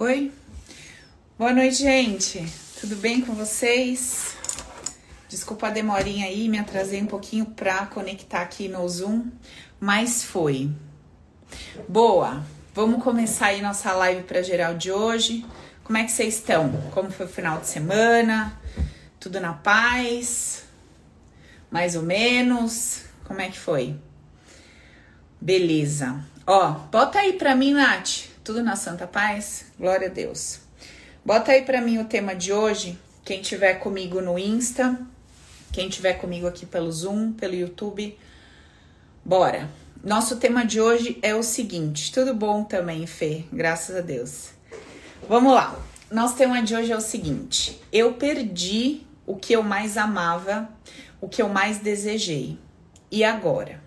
Foi? Boa noite, gente. Tudo bem com vocês? Desculpa a demorinha aí, me atrasei um pouquinho para conectar aqui meu Zoom, mas foi. Boa. Vamos começar aí nossa live para geral de hoje. Como é que vocês estão? Como foi o final de semana? Tudo na paz? Mais ou menos? Como é que foi? Beleza. Ó, bota aí para mim, Nath. Tudo na santa paz? Glória a Deus. Bota aí para mim o tema de hoje. Quem tiver comigo no Insta, quem tiver comigo aqui pelo Zoom, pelo YouTube, bora. Nosso tema de hoje é o seguinte. Tudo bom também, Fê? Graças a Deus. Vamos lá. Nosso tema de hoje é o seguinte: eu perdi o que eu mais amava, o que eu mais desejei. E agora?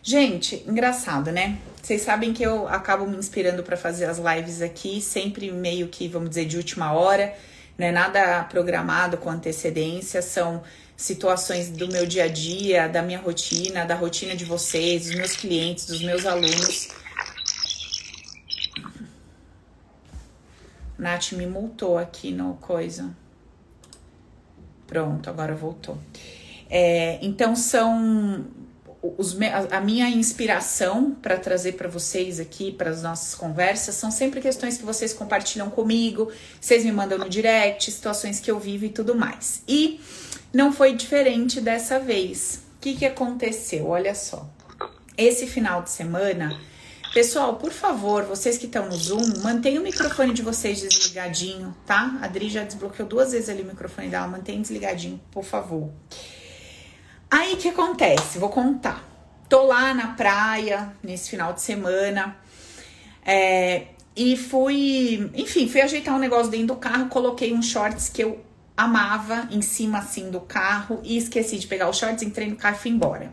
Gente, engraçado, né? Vocês sabem que eu acabo me inspirando para fazer as lives aqui, sempre meio que, vamos dizer, de última hora, não é nada programado com antecedência, são situações do meu dia a dia, da minha rotina, da rotina de vocês, dos meus clientes, dos meus alunos. Nath me multou aqui no coisa. Pronto, agora voltou. É, então são os, a minha inspiração para trazer para vocês aqui, para as nossas conversas, são sempre questões que vocês compartilham comigo, vocês me mandam no direct, situações que eu vivo e tudo mais. E não foi diferente dessa vez. O que, que aconteceu? Olha só. Esse final de semana, pessoal, por favor, vocês que estão no Zoom, mantenham o microfone de vocês desligadinho, tá? A Adri já desbloqueou duas vezes ali o microfone dela, mantenha desligadinho, por favor. Aí que acontece? Vou contar. Tô lá na praia nesse final de semana é, e fui, enfim, fui ajeitar um negócio dentro do carro, coloquei uns shorts que eu amava em cima assim do carro e esqueci de pegar os shorts, entrei no carro e fui embora.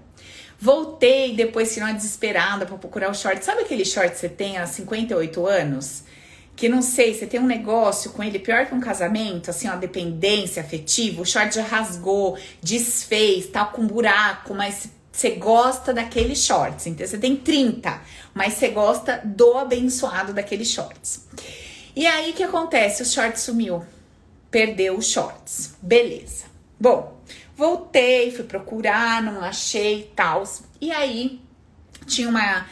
Voltei depois, se não desesperada para procurar os shorts. Sabe aquele short que você tem há 58 anos? Que não sei, você tem um negócio com ele pior que um casamento, assim, uma dependência afetiva, o short já rasgou, desfez, tá com buraco, mas você gosta daqueles shorts. Então você tem 30, mas você gosta do abençoado daqueles shorts. E aí o que acontece? O short sumiu. Perdeu os shorts. Beleza. Bom, voltei, fui procurar, não achei tal. E aí tinha uma,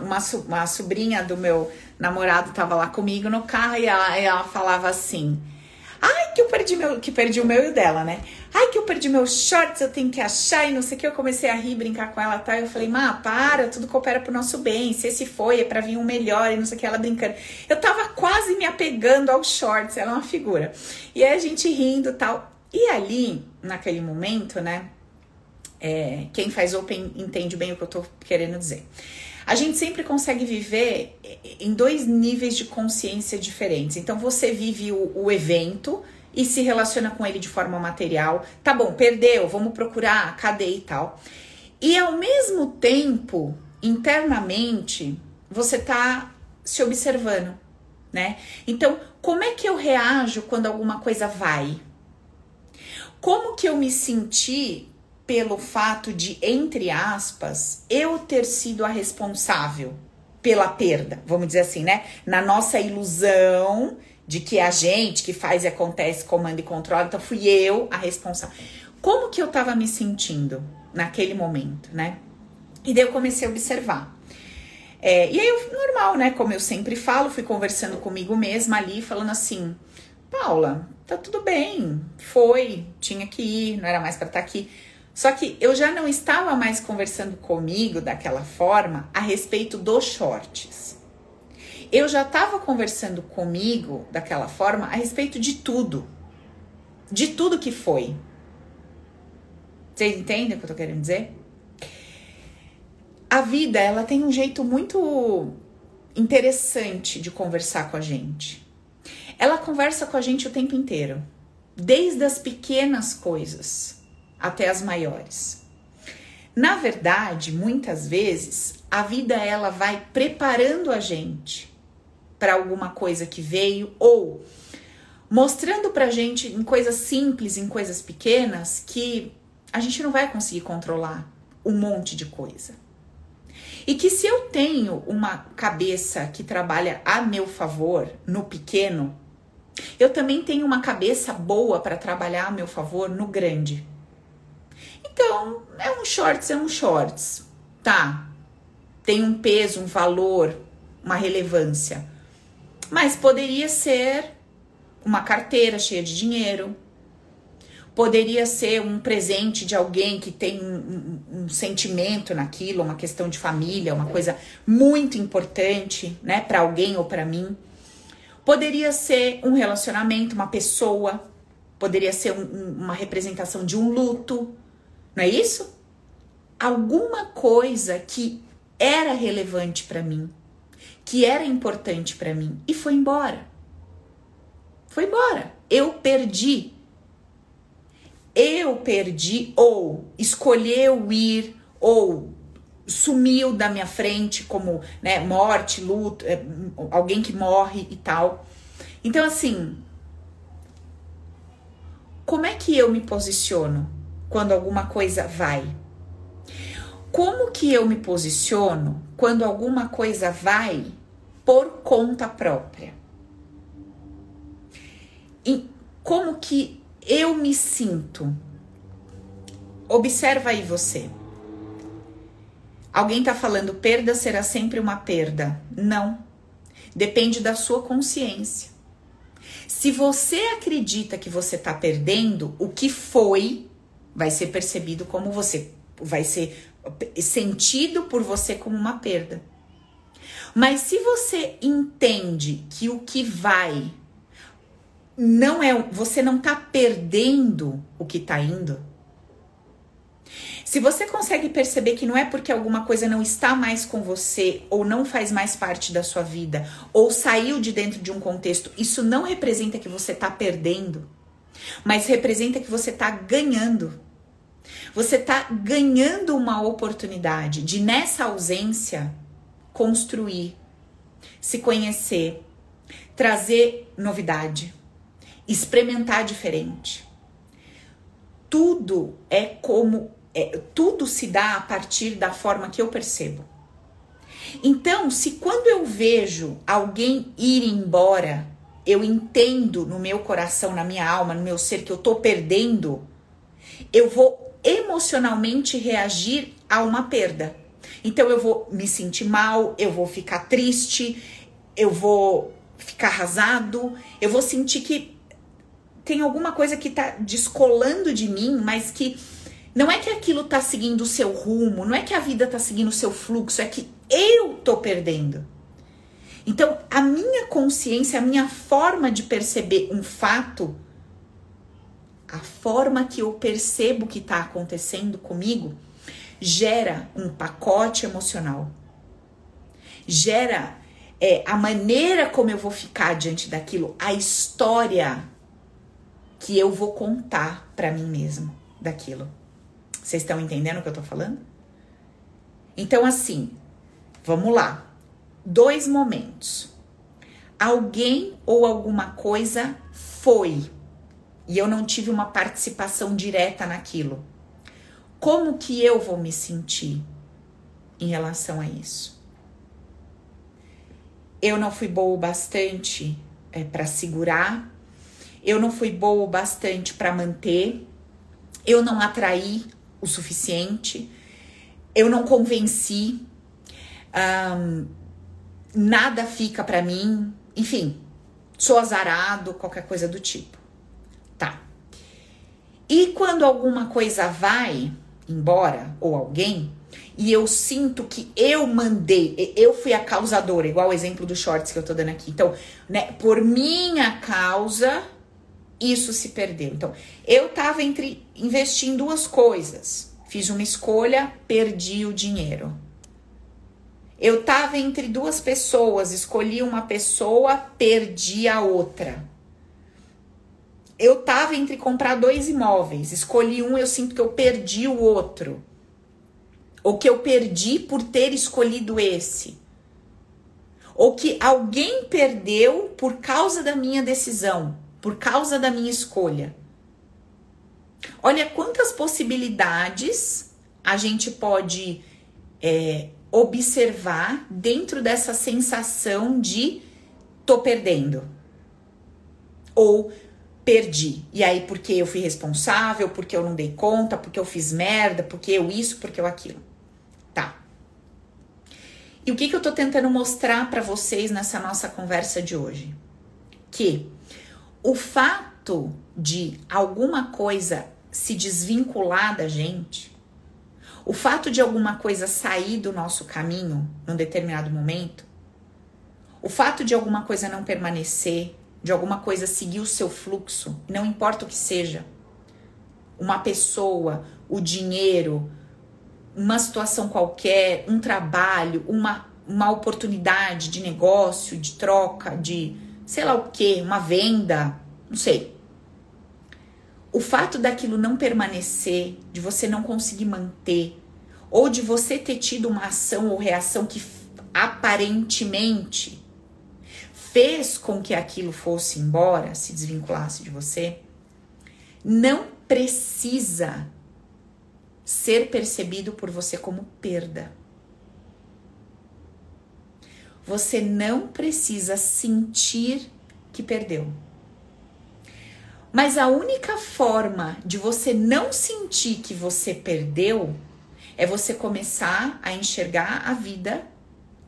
uma, uma sobrinha do meu namorado tava lá comigo no carro e ela, ela falava assim: Ai, que eu perdi meu. Que perdi o meu e o dela, né? Ai, que eu perdi meus shorts, eu tenho que achar e não sei o que. Eu comecei a rir, brincar com ela tá? Eu falei, Má, para, tudo coopera pro nosso bem. Se esse foi, é pra vir um melhor e não sei o que. Ela brincando. Eu tava quase me apegando aos shorts, ela é uma figura. E aí a gente rindo tal. E ali, naquele momento, né? É, quem faz open entende bem o que eu tô querendo dizer. A gente sempre consegue viver em dois níveis de consciência diferentes. Então você vive o, o evento e se relaciona com ele de forma material. Tá bom, perdeu, vamos procurar, cadê e tal. E ao mesmo tempo, internamente, você tá se observando, né? Então, como é que eu reajo quando alguma coisa vai? Como que eu me senti pelo fato de, entre aspas, eu ter sido a responsável pela perda, vamos dizer assim, né? Na nossa ilusão de que a gente que faz e acontece, comanda e controla, então fui eu a responsável. Como que eu tava me sentindo naquele momento, né? E daí eu comecei a observar. É, e aí, eu, normal, né? Como eu sempre falo, fui conversando comigo mesma ali, falando assim: Paula, tá tudo bem, foi, tinha que ir, não era mais para estar tá aqui. Só que eu já não estava mais conversando comigo daquela forma a respeito dos shorts. Eu já estava conversando comigo daquela forma a respeito de tudo. De tudo que foi. Vocês entendem o que eu tô querendo dizer? A vida, ela tem um jeito muito interessante de conversar com a gente. Ela conversa com a gente o tempo inteiro, desde as pequenas coisas até as maiores. Na verdade, muitas vezes, a vida ela vai preparando a gente para alguma coisa que veio ou mostrando pra gente em coisas simples, em coisas pequenas que a gente não vai conseguir controlar um monte de coisa. E que se eu tenho uma cabeça que trabalha a meu favor no pequeno, eu também tenho uma cabeça boa para trabalhar a meu favor no grande. Então, é um shorts, é um shorts. Tá. Tem um peso, um valor, uma relevância. Mas poderia ser uma carteira cheia de dinheiro. Poderia ser um presente de alguém que tem um, um, um sentimento naquilo, uma questão de família, uma coisa muito importante, né, para alguém ou para mim. Poderia ser um relacionamento, uma pessoa, poderia ser um, uma representação de um luto, não é isso? Alguma coisa que era relevante para mim, que era importante para mim e foi embora. Foi embora. Eu perdi. Eu perdi ou escolheu ir ou sumiu da minha frente como, né, morte, luto, é, alguém que morre e tal. Então assim, como é que eu me posiciono quando alguma coisa vai? Como que eu me posiciono quando alguma coisa vai por conta própria? E como que eu me sinto? Observa aí você. Alguém tá falando perda será sempre uma perda. Não. Depende da sua consciência. Se você acredita que você tá perdendo, o que foi vai ser percebido como você vai ser sentido por você como uma perda. Mas se você entende que o que vai não é, você não tá perdendo o que tá indo. Se você consegue perceber que não é porque alguma coisa não está mais com você ou não faz mais parte da sua vida ou saiu de dentro de um contexto, isso não representa que você tá perdendo, mas representa que você tá ganhando. Você está ganhando uma oportunidade de, nessa ausência, construir, se conhecer, trazer novidade, experimentar diferente. Tudo é como. É, tudo se dá a partir da forma que eu percebo. Então, se quando eu vejo alguém ir embora, eu entendo no meu coração, na minha alma, no meu ser que eu tô perdendo, eu vou emocionalmente reagir a uma perda. Então eu vou me sentir mal, eu vou ficar triste, eu vou ficar arrasado, eu vou sentir que tem alguma coisa que tá descolando de mim, mas que não é que aquilo tá seguindo o seu rumo, não é que a vida tá seguindo o seu fluxo, é que eu tô perdendo. Então, a minha consciência, a minha forma de perceber um fato a forma que eu percebo que está acontecendo comigo gera um pacote emocional, gera é, a maneira como eu vou ficar diante daquilo, a história que eu vou contar para mim mesmo daquilo. Vocês estão entendendo o que eu tô falando? Então, assim, vamos lá. Dois momentos. Alguém ou alguma coisa foi e eu não tive uma participação direta naquilo. Como que eu vou me sentir em relação a isso? Eu não fui boa o bastante é, para segurar, eu não fui boa o bastante para manter, eu não atraí o suficiente, eu não convenci, nada fica para mim, enfim, sou azarado, qualquer coisa do tipo. E quando alguma coisa vai embora, ou alguém, e eu sinto que eu mandei, eu fui a causadora, igual o exemplo dos shorts que eu tô dando aqui. Então, né, por minha causa, isso se perdeu. Então, eu tava entre investir em duas coisas. Fiz uma escolha, perdi o dinheiro. Eu tava entre duas pessoas, escolhi uma pessoa, perdi a outra eu tava entre comprar dois imóveis, escolhi um, eu sinto que eu perdi o outro. Ou que eu perdi por ter escolhido esse. Ou que alguém perdeu por causa da minha decisão, por causa da minha escolha. Olha quantas possibilidades a gente pode é, observar dentro dessa sensação de tô perdendo. Ou perdi. E aí, porque eu fui responsável, porque eu não dei conta, porque eu fiz merda, porque eu isso, porque eu aquilo. Tá. E o que, que eu tô tentando mostrar para vocês nessa nossa conversa de hoje? Que o fato de alguma coisa se desvincular da gente, o fato de alguma coisa sair do nosso caminho num determinado momento, o fato de alguma coisa não permanecer, de alguma coisa seguir o seu fluxo, não importa o que seja, uma pessoa, o dinheiro, uma situação qualquer, um trabalho, uma, uma oportunidade de negócio, de troca, de sei lá o que, uma venda, não sei. O fato daquilo não permanecer, de você não conseguir manter, ou de você ter tido uma ação ou reação que aparentemente fez com que aquilo fosse embora, se desvinculasse de você, não precisa ser percebido por você como perda. Você não precisa sentir que perdeu. Mas a única forma de você não sentir que você perdeu é você começar a enxergar a vida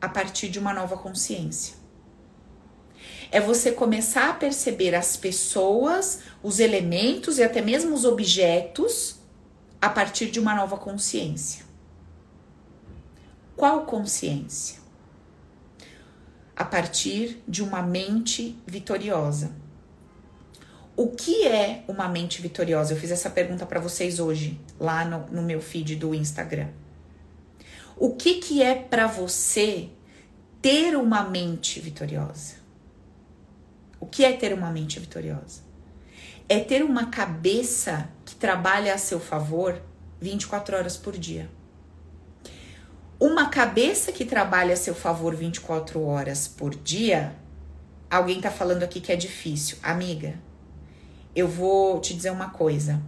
a partir de uma nova consciência é você começar a perceber as pessoas, os elementos e até mesmo os objetos a partir de uma nova consciência. Qual consciência? A partir de uma mente vitoriosa. O que é uma mente vitoriosa? Eu fiz essa pergunta para vocês hoje, lá no, no, meu feed do Instagram. O que, que é para você ter uma mente vitoriosa? O que é ter uma mente vitoriosa? É ter uma cabeça que trabalha a seu favor 24 horas por dia. Uma cabeça que trabalha a seu favor 24 horas por dia, alguém tá falando aqui que é difícil. Amiga, eu vou te dizer uma coisa.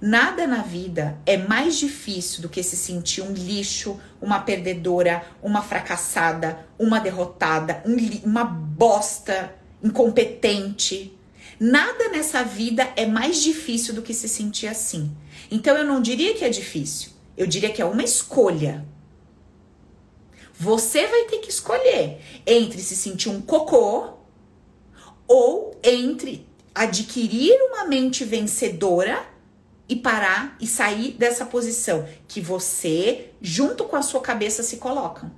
Nada na vida é mais difícil do que se sentir um lixo, uma perdedora, uma fracassada, uma derrotada, um uma bosta incompetente. Nada nessa vida é mais difícil do que se sentir assim. Então eu não diria que é difícil, eu diria que é uma escolha. Você vai ter que escolher entre se sentir um cocô ou entre adquirir uma mente vencedora e parar e sair dessa posição que você, junto com a sua cabeça, se colocam.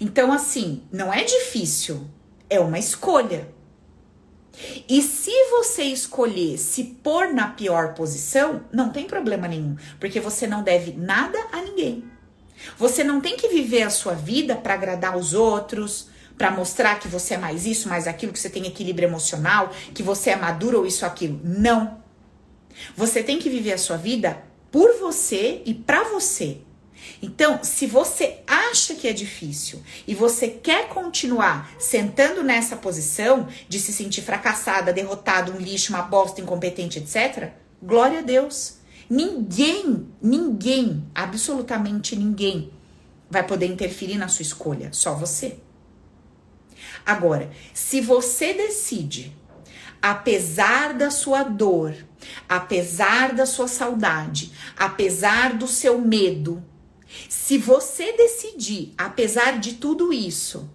Então, assim, não é difícil. É uma escolha. E se você escolher se pôr na pior posição, não tem problema nenhum, porque você não deve nada a ninguém. Você não tem que viver a sua vida para agradar os outros, para mostrar que você é mais isso, mais aquilo, que você tem equilíbrio emocional, que você é maduro ou isso aquilo. Não. Você tem que viver a sua vida por você e para você. Então, se você acha que é difícil e você quer continuar sentando nessa posição de se sentir fracassada, derrotada, um lixo, uma bosta, incompetente, etc., glória a Deus. Ninguém, ninguém, absolutamente ninguém vai poder interferir na sua escolha, só você. Agora, se você decide, apesar da sua dor, apesar da sua saudade, apesar do seu medo, se você decidir, apesar de tudo isso,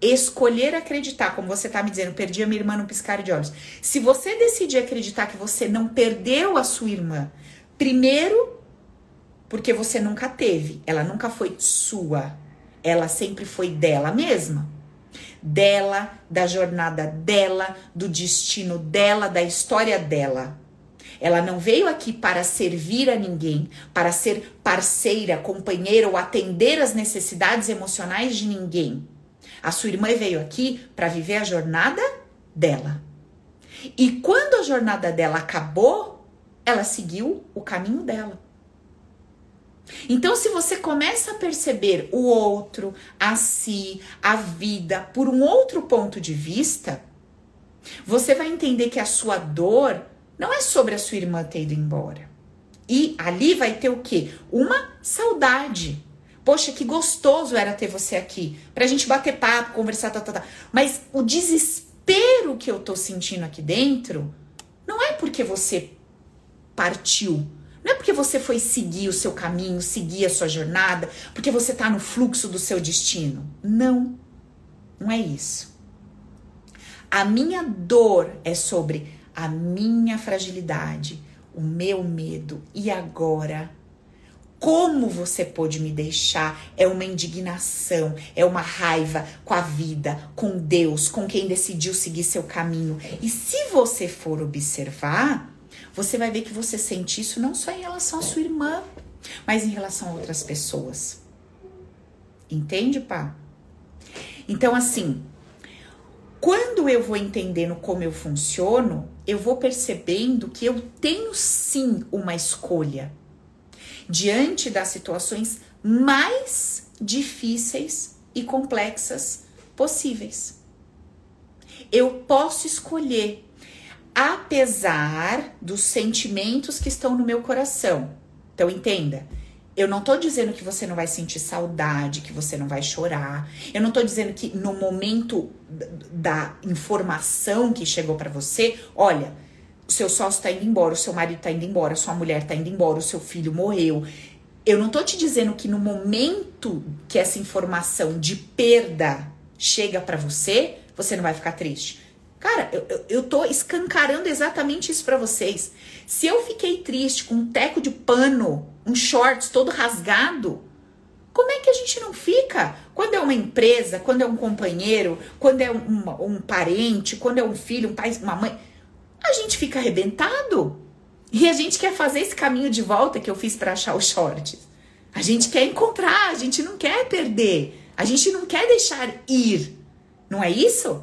escolher acreditar, como você tá me dizendo, perdi a minha irmã no piscar de olhos. Se você decidir acreditar que você não perdeu a sua irmã, primeiro, porque você nunca teve, ela nunca foi sua, ela sempre foi dela mesma. Dela, da jornada dela, do destino dela, da história dela. Ela não veio aqui para servir a ninguém, para ser parceira, companheira ou atender as necessidades emocionais de ninguém. A sua irmã veio aqui para viver a jornada dela. E quando a jornada dela acabou, ela seguiu o caminho dela. Então, se você começa a perceber o outro, a si, a vida por um outro ponto de vista, você vai entender que a sua dor não é sobre a sua irmã ter ido embora. E ali vai ter o quê? Uma saudade. Poxa, que gostoso era ter você aqui. Pra gente bater papo, conversar, tá, tá, tá. Mas o desespero que eu tô sentindo aqui dentro não é porque você partiu. Não é porque você foi seguir o seu caminho, seguir a sua jornada, porque você tá no fluxo do seu destino. Não. Não é isso. A minha dor é sobre a minha fragilidade, o meu medo. E agora? Como você pôde me deixar? É uma indignação, é uma raiva com a vida, com Deus, com quem decidiu seguir seu caminho. E se você for observar, você vai ver que você sente isso não só em relação à sua irmã, mas em relação a outras pessoas. Entende, pá? Então, assim, quando eu vou entendendo como eu funciono, eu vou percebendo que eu tenho sim uma escolha diante das situações mais difíceis e complexas possíveis. Eu posso escolher, apesar dos sentimentos que estão no meu coração. Então, entenda. Eu não tô dizendo que você não vai sentir saudade, que você não vai chorar. Eu não tô dizendo que no momento da informação que chegou para você, olha, o seu sócio tá indo embora, o seu marido tá indo embora, a sua mulher tá indo embora, o seu filho morreu. Eu não tô te dizendo que no momento que essa informação de perda chega para você, você não vai ficar triste. Cara, eu, eu, eu tô escancarando exatamente isso para vocês. Se eu fiquei triste com um teco de pano, um shorts todo rasgado, como é que a gente não fica? Quando é uma empresa, quando é um companheiro, quando é um, um parente, quando é um filho, um pai, uma mãe a gente fica arrebentado. E a gente quer fazer esse caminho de volta que eu fiz para achar os shorts. A gente quer encontrar, a gente não quer perder, a gente não quer deixar ir. Não é isso?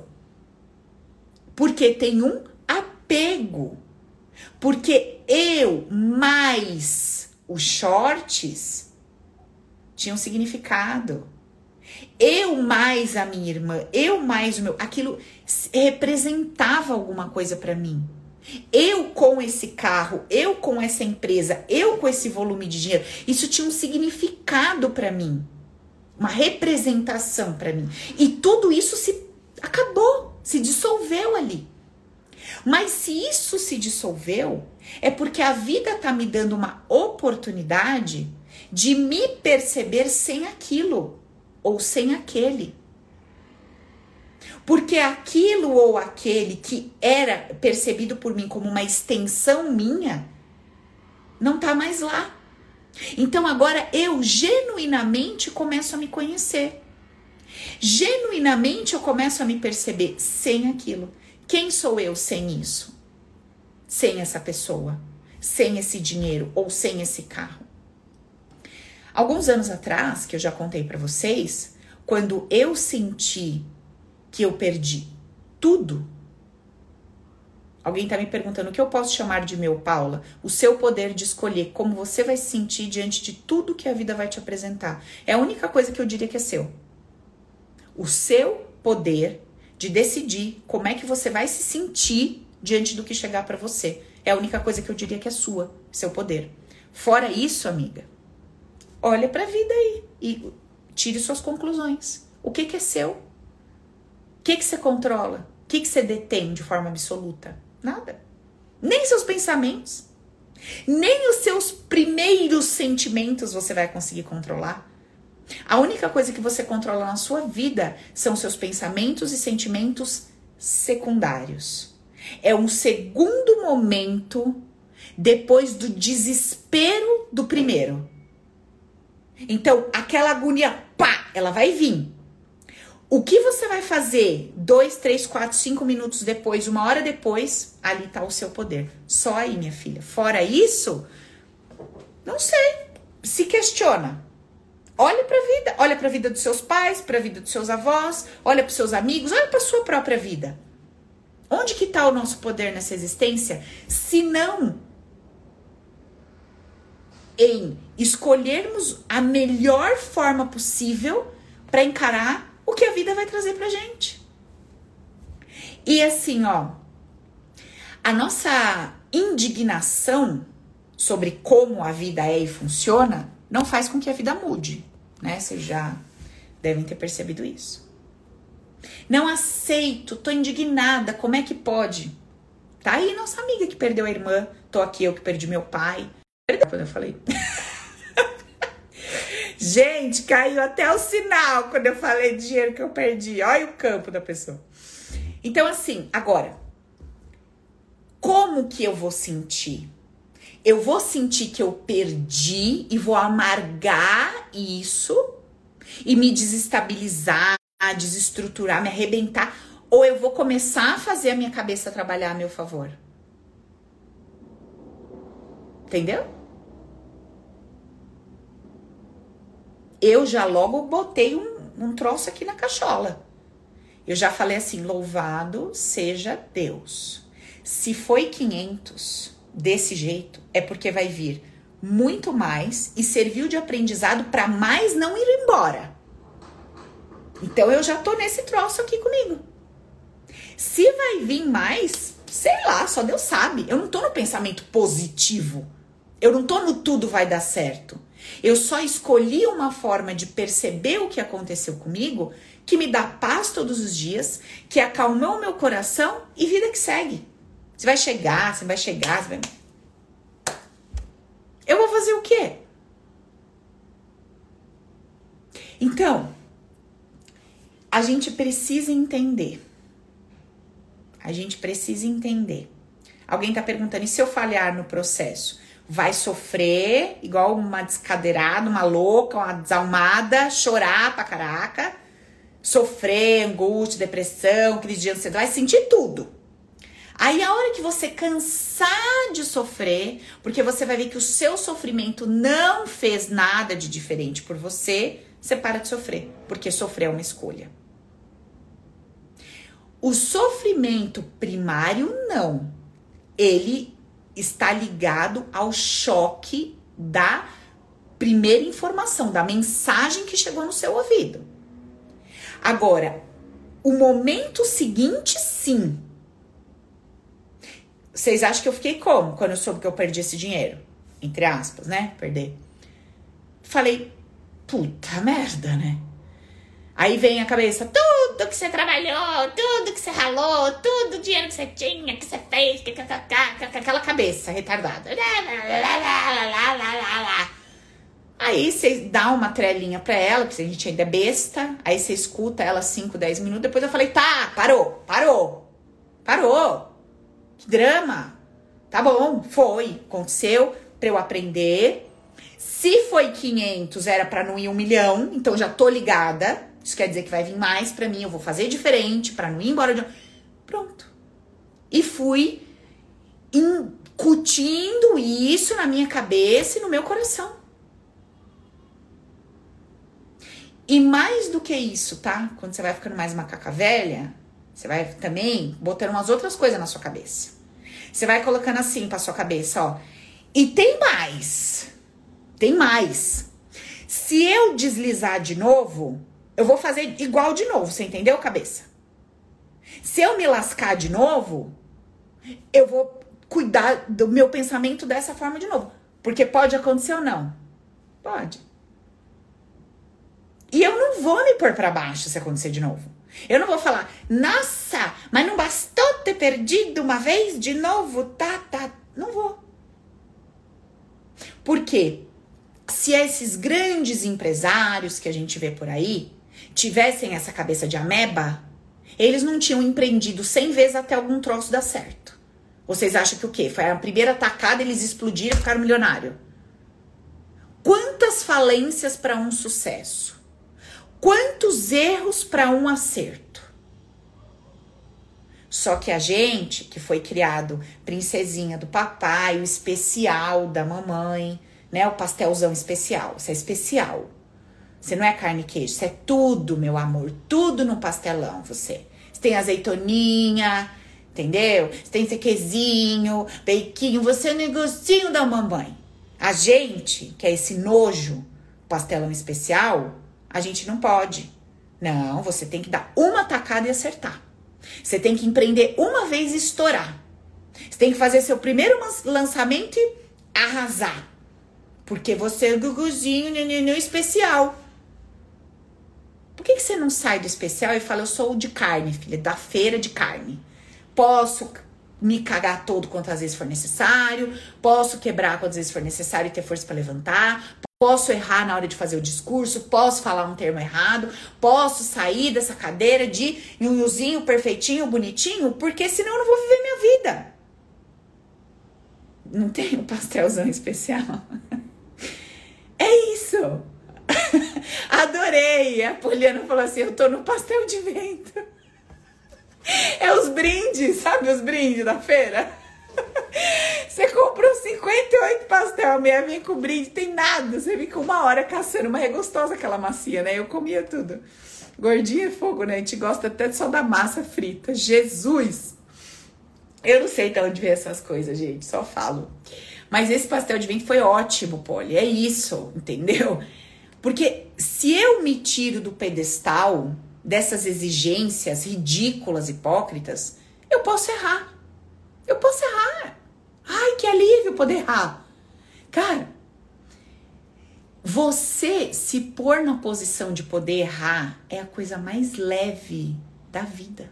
Porque tem um apego. Porque eu mais os shorts tinham significado. Eu mais a minha irmã, eu mais o meu, aquilo representava alguma coisa para mim. Eu com esse carro, eu com essa empresa, eu com esse volume de dinheiro, isso tinha um significado para mim, uma representação para mim. E tudo isso se acabou, se dissolveu ali. Mas se isso se dissolveu, é porque a vida tá me dando uma oportunidade de me perceber sem aquilo ou sem aquele. Porque aquilo ou aquele que era percebido por mim como uma extensão minha, não tá mais lá. Então agora eu genuinamente começo a me conhecer. Genuinamente eu começo a me perceber sem aquilo. Quem sou eu sem isso? Sem essa pessoa, sem esse dinheiro ou sem esse carro? Alguns anos atrás, que eu já contei para vocês, quando eu senti que eu perdi tudo. Alguém tá me perguntando o que eu posso chamar de meu, Paula? O seu poder de escolher como você vai se sentir diante de tudo que a vida vai te apresentar. É a única coisa que eu diria que é seu. O seu poder de decidir como é que você vai se sentir diante do que chegar para você. É a única coisa que eu diria que é sua, seu poder. Fora isso, amiga, olha para a vida aí e tire suas conclusões. O que, que é seu? O que, que você controla? O que, que você detém de forma absoluta? Nada. Nem seus pensamentos, nem os seus primeiros sentimentos você vai conseguir controlar. A única coisa que você controla na sua vida são seus pensamentos e sentimentos secundários. É um segundo momento depois do desespero do primeiro. Então, aquela agonia, pá, ela vai vir. O que você vai fazer dois, três, quatro, cinco minutos depois, uma hora depois, ali tá o seu poder. Só aí, minha filha. Fora isso, não sei. Se questiona. Olha para a vida, olha para a vida dos seus pais, para a vida dos seus avós, olha para os seus amigos, olha para sua própria vida. Onde que está o nosso poder nessa existência? Se não em escolhermos a melhor forma possível para encarar o que a vida vai trazer pra gente. E assim, ó, a nossa indignação sobre como a vida é e funciona não faz com que a vida mude. né? Vocês já devem ter percebido isso. Não aceito, tô indignada, como é que pode? Tá aí nossa amiga que perdeu a irmã, tô aqui eu que perdi meu pai. Perdeu quando eu falei. Gente, caiu até o sinal quando eu falei dinheiro que eu perdi. Olha o campo da pessoa. Então, assim, agora, como que eu vou sentir? Eu vou sentir que eu perdi e vou amargar isso e me desestabilizar, desestruturar, me arrebentar, ou eu vou começar a fazer a minha cabeça trabalhar a meu favor? Entendeu? Eu já logo botei um, um troço aqui na cachola. Eu já falei assim: louvado seja Deus. Se foi 500 desse jeito, é porque vai vir muito mais e serviu de aprendizado para mais não ir embora. Então eu já tô nesse troço aqui comigo. Se vai vir mais, sei lá, só Deus sabe. Eu não tô no pensamento positivo. Eu não tô no tudo vai dar certo. Eu só escolhi uma forma de perceber o que aconteceu comigo que me dá paz todos os dias, que acalmou o meu coração e vida que segue. Você vai chegar, você vai chegar, você vai. Eu vou fazer o quê? Então, a gente precisa entender. A gente precisa entender. Alguém tá perguntando, e se eu falhar no processo? Vai sofrer igual uma descadeirada, uma louca, uma desalmada, chorar pra caraca, sofrer angústia, depressão, crise de ansiedade, vai sentir tudo. Aí a hora que você cansar de sofrer, porque você vai ver que o seu sofrimento não fez nada de diferente por você, você para de sofrer, porque sofrer é uma escolha. O sofrimento primário não. Ele está ligado ao choque da primeira informação, da mensagem que chegou no seu ouvido. Agora, o momento seguinte, sim, vocês acham que eu fiquei como quando eu soube que eu perdi esse dinheiro? Entre aspas, né? Perder. Falei, puta merda, né? Aí vem a cabeça, tudo que você trabalhou, tudo que você ralou, tudo o dinheiro que você tinha, que você fez, que, que, que, que, aquela cabeça retardada. Aí você dá uma trelinha pra ela, porque a gente ainda é besta. Aí você escuta ela 5, 10 minutos. Depois eu falei, tá, parou, parou, parou. Drama. Tá bom, foi, aconteceu pra eu aprender. Se foi 500, era pra não ir um milhão, então já tô ligada. Isso quer dizer que vai vir mais pra mim, eu vou fazer diferente pra não ir embora de. Pronto. E fui incutindo isso na minha cabeça e no meu coração. E mais do que isso, tá? Quando você vai ficando mais macaca velha, você vai também botando umas outras coisas na sua cabeça. Você vai colocando assim pra sua cabeça, ó. E tem mais. Tem mais. Se eu deslizar de novo, eu vou fazer igual de novo, você entendeu, cabeça? Se eu me lascar de novo, eu vou cuidar do meu pensamento dessa forma de novo. Porque pode acontecer ou não? Pode. E eu não vou me pôr para baixo se acontecer de novo. Eu não vou falar, nossa, mas não bastou ter perdido uma vez de novo, tá, tá. Não vou. Por quê? Se esses grandes empresários que a gente vê por aí tivessem essa cabeça de ameba, eles não tinham empreendido 100 vezes até algum troço dar certo. Vocês acham que o quê? Foi a primeira atacada, eles explodiram e ficaram milionários? Quantas falências para um sucesso? Quantos erros para um acerto? Só que a gente, que foi criado princesinha do papai, o especial da mamãe, né? O pastelzão especial. Isso é especial. Você não é carne e queijo, isso é tudo, meu amor. Tudo no pastelão, você. Você tem azeitoninha, entendeu? Você tem sequezinho, bequinho, você é o negocinho da mamãe. A gente, que é esse nojo, pastelão especial, a gente não pode. Não, você tem que dar uma tacada e acertar. Você tem que empreender uma vez e estourar. Você tem que fazer seu primeiro lançamento e arrasar. Porque você é o Guguzinho neném especial. que, que você não sai do especial e fala, eu sou de carne, filha, da feira de carne? Posso me cagar todo quantas vezes for necessário, posso quebrar quantas vezes for necessário e ter força para levantar, posso errar na hora de fazer o discurso, posso falar um termo errado, posso sair dessa cadeira de nhunhuzinho perfeitinho, bonitinho, porque senão eu não vou viver minha vida. Não um pastelzão especial? É isso. Adorei. A Poliana falou assim: eu tô no pastel de vento. É os brindes, sabe os brindes da feira? Você comprou 58 pastel, meia vem com brinde, tem nada. Você fica uma hora caçando, mas é gostosa aquela massinha, né? Eu comia tudo. Gordinha é fogo, né? A gente gosta até só da massa frita. Jesus! Eu não sei de onde vem essas coisas, gente, só falo. Mas esse pastel de vento foi ótimo, Polly. É isso, entendeu? Porque se eu me tiro do pedestal dessas exigências ridículas, hipócritas, eu posso errar. Eu posso errar. Ai, que alívio poder errar. Cara, você se pôr na posição de poder errar é a coisa mais leve da vida.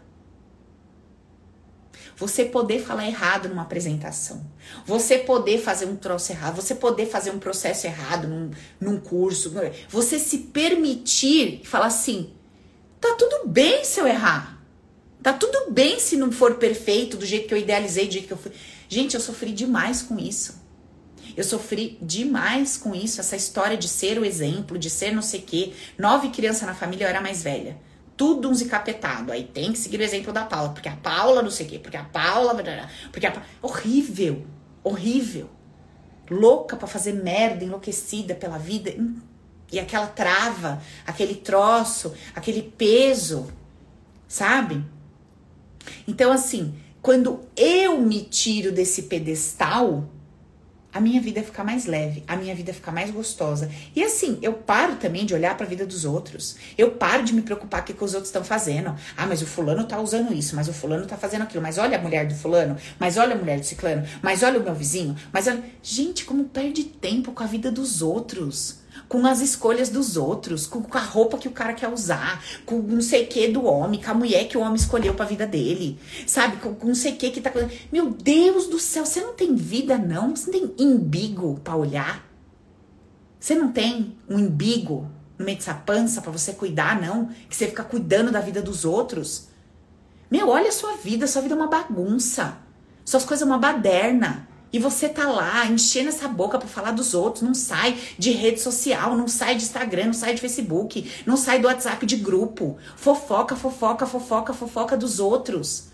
Você poder falar errado numa apresentação, você poder fazer um troço errado, você poder fazer um processo errado num, num curso, você se permitir falar assim: tá tudo bem se eu errar, tá tudo bem se não for perfeito do jeito que eu idealizei, do jeito que eu fui. Gente, eu sofri demais com isso. Eu sofri demais com isso, essa história de ser o exemplo, de ser não sei o quê. Nove crianças na família, eu era mais velha tudo uns encapetado. Aí tem que seguir o exemplo da Paula, porque a Paula não sei o quê, porque a Paula. Porque a Horrível, horrível. Louca para fazer merda, enlouquecida pela vida. E aquela trava, aquele troço, aquele peso, sabe? Então, assim, quando eu me tiro desse pedestal, a minha vida fica mais leve, a minha vida fica mais gostosa. E assim, eu paro também de olhar para a vida dos outros. Eu paro de me preocupar com o que os outros estão fazendo. Ah, mas o fulano tá usando isso, mas o fulano tá fazendo aquilo. Mas olha a mulher do fulano, mas olha a mulher do ciclano, mas olha o meu vizinho, mas olha. Gente, como perde tempo com a vida dos outros com as escolhas dos outros, com, a roupa que o cara quer usar, com não sei o que do homem, com a mulher que o homem escolheu pra vida dele, sabe? Com, com não sei o que que tá. Meu Deus do céu, você não tem vida, não? Você não tem imbigo pra olhar? Você não tem um imbigo no meio dessa pança pra você cuidar, não? Que você fica cuidando da vida dos outros? Meu, olha a sua vida, sua vida é uma bagunça. Suas coisas é uma baderna. E você tá lá enchendo essa boca para falar dos outros, não sai de rede social, não sai de Instagram, não sai de Facebook, não sai do WhatsApp de grupo. Fofoca, fofoca, fofoca, fofoca dos outros.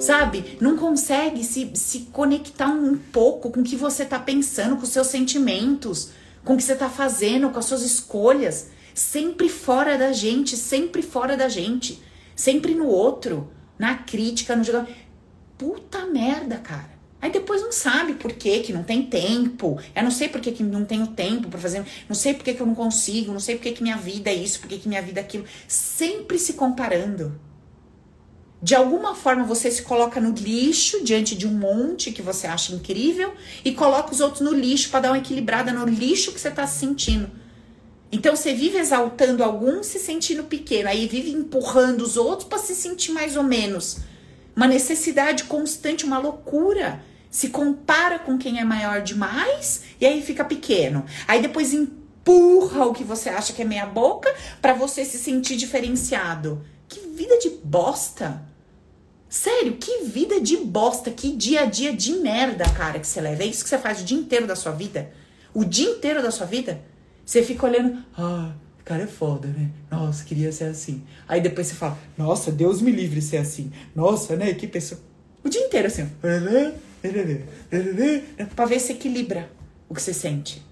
Sabe? Não consegue se, se conectar um pouco com o que você tá pensando, com os seus sentimentos, com o que você tá fazendo, com as suas escolhas. Sempre fora da gente, sempre fora da gente. Sempre no outro, na crítica, no jogo. Puta merda, cara. Aí depois não sabe por que que não tem tempo. Eu não sei por que, que não tenho tempo para fazer. Não sei por que, que eu não consigo. Não sei por que, que minha vida é isso, por que, que minha vida é aquilo. Sempre se comparando. De alguma forma você se coloca no lixo diante de um monte que você acha incrível e coloca os outros no lixo para dar uma equilibrada no lixo que você está se sentindo. Então você vive exaltando alguns se sentindo pequeno, aí vive empurrando os outros para se sentir mais ou menos. Uma necessidade constante, uma loucura se compara com quem é maior demais e aí fica pequeno. Aí depois empurra o que você acha que é meia boca para você se sentir diferenciado. Que vida de bosta! Sério, que vida de bosta, que dia a dia de merda, cara, que você leva. É isso que você faz o dia inteiro da sua vida? O dia inteiro da sua vida? Você fica olhando, ah, cara é foda, né? Nossa, queria ser assim. Aí depois você fala, nossa, Deus me livre ser assim. Nossa, né? Que pessoa. O dia inteiro assim, Pra ver se equilibra o que você sente.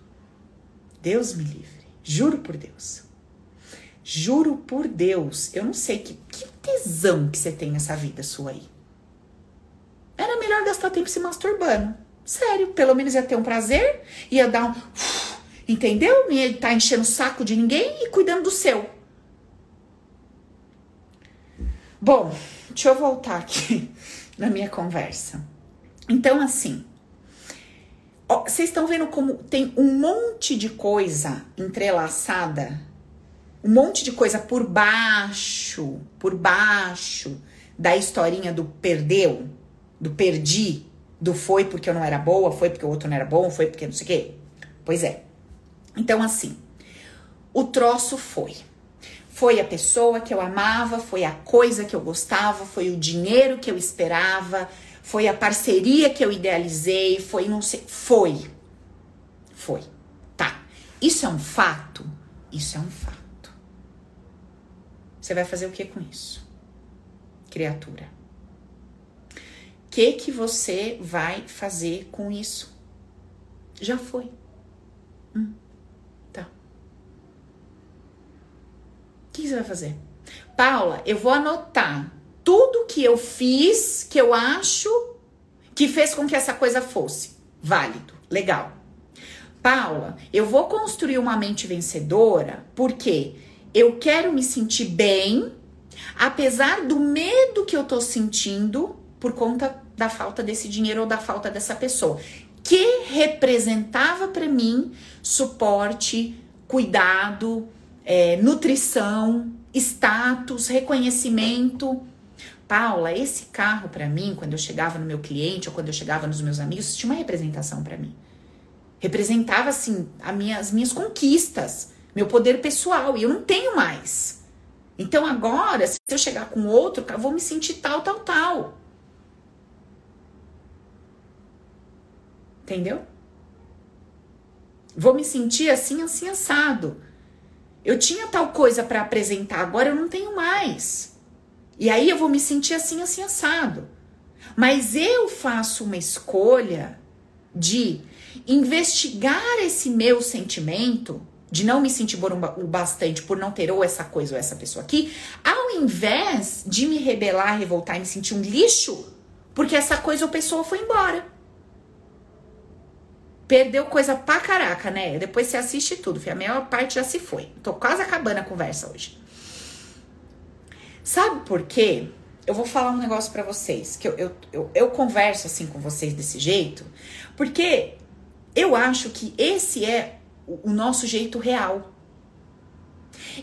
Deus me livre. Juro por Deus. Juro por Deus. Eu não sei que, que tesão que você tem nessa vida sua aí. Era melhor gastar tempo se masturbando. Sério, pelo menos ia ter um prazer, ia dar um. Entendeu? Não ia estar tá enchendo o saco de ninguém e cuidando do seu. Bom, deixa eu voltar aqui na minha conversa. Então, assim, vocês estão vendo como tem um monte de coisa entrelaçada um monte de coisa por baixo, por baixo da historinha do perdeu, do perdi, do foi porque eu não era boa, foi porque o outro não era bom, foi porque não sei o quê. Pois é. Então, assim, o troço foi. Foi a pessoa que eu amava, foi a coisa que eu gostava, foi o dinheiro que eu esperava, foi a parceria que eu idealizei, foi não sei. Foi. Foi. Tá. Isso é um fato? Isso é um fato. Você vai fazer o que com isso? Criatura. Que que você vai fazer com isso? Já foi. Hum, tá. O que você vai fazer? Paula, eu vou anotar tudo que eu fiz que eu acho que fez com que essa coisa fosse válido, legal. Paula, eu vou construir uma mente vencedora porque eu quero me sentir bem, apesar do medo que eu tô sentindo por conta da falta desse dinheiro ou da falta dessa pessoa, que representava para mim suporte, cuidado, é, nutrição, status, reconhecimento. Paula, esse carro para mim, quando eu chegava no meu cliente ou quando eu chegava nos meus amigos, tinha uma representação para mim. Representava assim minha, as minhas conquistas meu poder pessoal, e eu não tenho mais. Então agora, se eu chegar com outro, eu vou me sentir tal, tal, tal. Entendeu? Vou me sentir assim, assim, assado. Eu tinha tal coisa para apresentar, agora eu não tenho mais. E aí eu vou me sentir assim, assim, assado. Mas eu faço uma escolha de investigar esse meu sentimento de não me sentir bom o bastante por não ter ou essa coisa ou essa pessoa aqui, ao invés de me rebelar, revoltar e me sentir um lixo, porque essa coisa ou pessoa foi embora. Perdeu coisa pra caraca, né? Depois você assiste tudo, filho. a maior parte já se foi. Tô quase acabando a conversa hoje. Sabe por quê? Eu vou falar um negócio para vocês, que eu, eu, eu, eu converso assim com vocês desse jeito, porque eu acho que esse é o nosso jeito real.